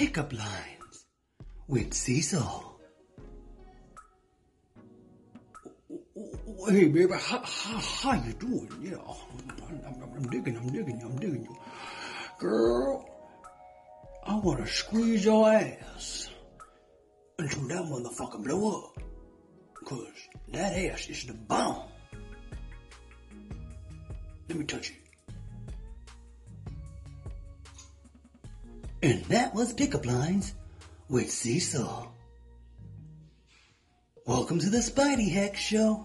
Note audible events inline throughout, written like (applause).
Pickup lines with Cecil. Hey, baby, how, how, how you doing? Yeah, I'm, I'm, I'm digging, I'm digging you, I'm digging you. Girl, I want to squeeze your ass until that motherfucker blow up. Cause that ass is the bomb. Let me touch it. And that was Pickup Lines with Cecil. Welcome to the Spidey Hack Show.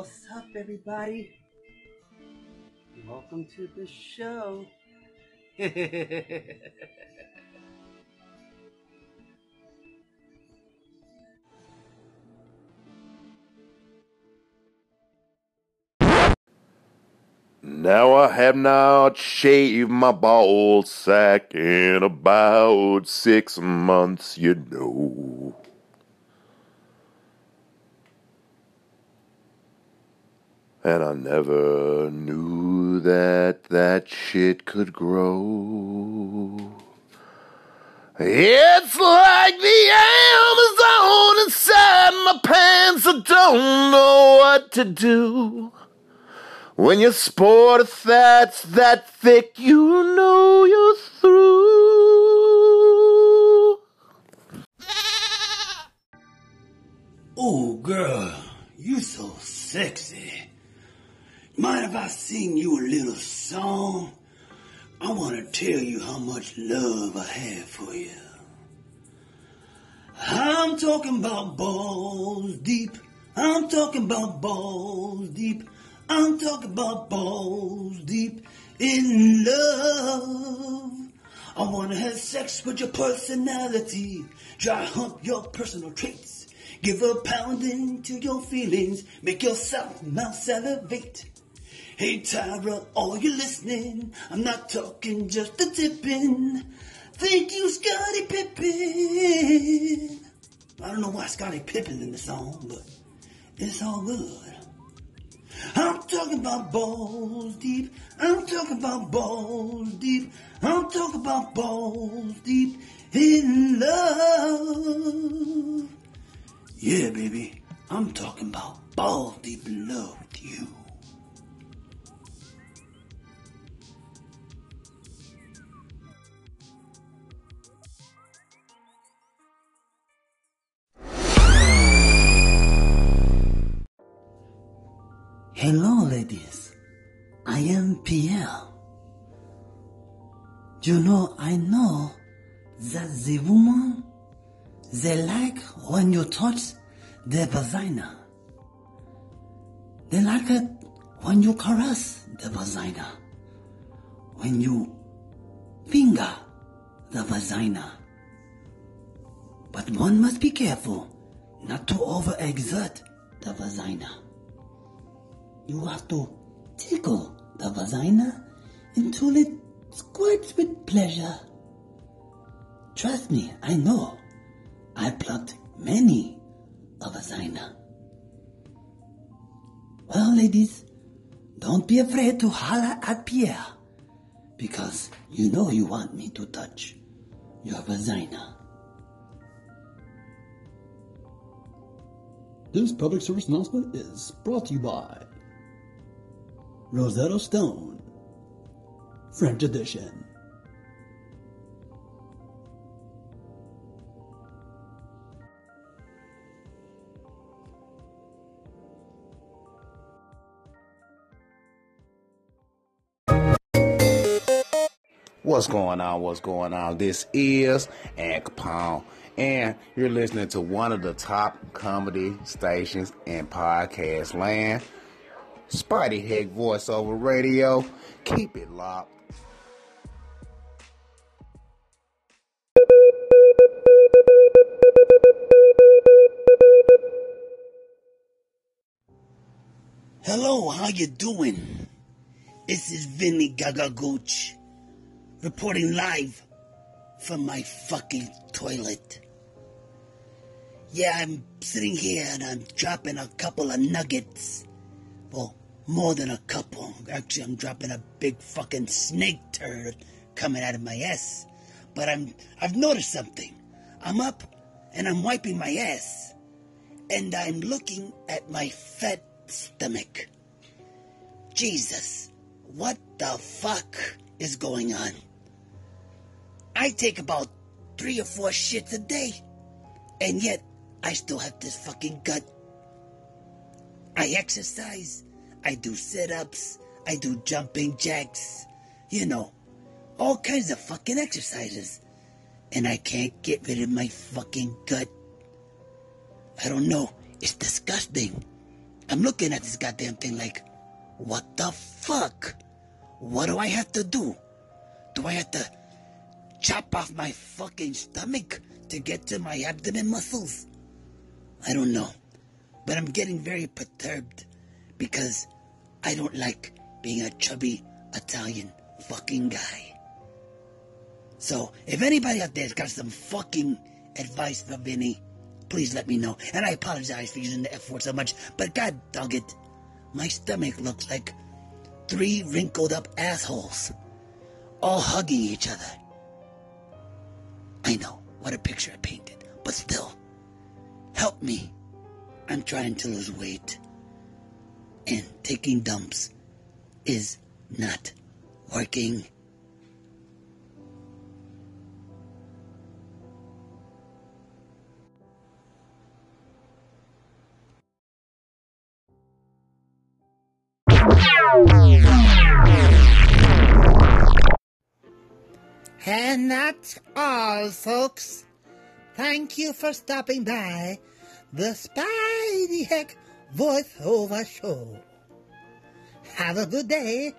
What's up, everybody? Welcome to the show. (laughs) Now I have not shaved my ball sack in about six months, you know. And I never knew that that shit could grow. It's like the Amazon inside my pants. I don't know what to do. When you sport a that's that thick, you know you're through. Sing you a little song? I want to tell you how much love I have for you. I'm talking about balls deep. I'm talking about balls deep. I'm talking about balls deep in love. I wanna have sex with your personality, dry hump your personal traits, give a pounding to your feelings, make yourself mouth salivate. Hey Tyra, are you listening? I'm not talking just a tipping. Thank you, Scottie Pippen. I don't know why Scottie Pippen in the song, but it's all good. I'm talking about balls deep. I'm talking about balls deep. I'm talking about balls deep in love. Yeah, baby. I'm talking about balls deep in love with you. I am Pierre. You know, I know that the woman, they like when you touch their vagina. They like it when you caress the vagina. When you finger the vagina. But one must be careful not to overexert the vagina. You have to tickle the vagina until it squirts with pleasure. Trust me, I know. I plucked many of a vagina. Well, ladies, don't be afraid to holler at Pierre, because you know you want me to touch your vagina. This public service announcement is brought to you by Rosetta Stone, French edition. What's going on? What's going on? This is Ann Capone, and you're listening to one of the top comedy stations in podcast land, Spidey Heck Voiceover Radio. Keep it locked. Hello, how you doing? This is Vinny Gaga Gooch reporting live from my fucking toilet. Yeah, I'm sitting here and I'm dropping a couple of nuggets. Well, more than a couple. Actually, I'm dropping a big fucking snake turd coming out of my ass. But I'm I've noticed something. I'm up and I'm wiping my ass. And I'm looking at my fat stomach. Jesus, what the fuck is going on? I take about three or four shits a day, and yet I still have this fucking gut. I exercise, I do sit ups, I do jumping jacks, you know, all kinds of fucking exercises, and I can't get rid of my fucking gut. I don't know, it's disgusting. I'm looking at this goddamn thing like, what the fuck? What do I have to do? Do I have to chop off my fucking stomach to get to my abdomen muscles? I don't know. But I'm getting very perturbed because I don't like being a chubby Italian fucking guy. So, if anybody out there's got some fucking advice for Vinny, please let me know. And I apologize for using the F word so much, but god dog it, my stomach looks like three wrinkled up assholes, all hugging each other. I know what a picture I painted, but still, help me. I'm trying to lose weight, and taking dumps is not working. And that's all, folks. Thank you for stopping by the Spidey Heck voiceover show. Have a good day.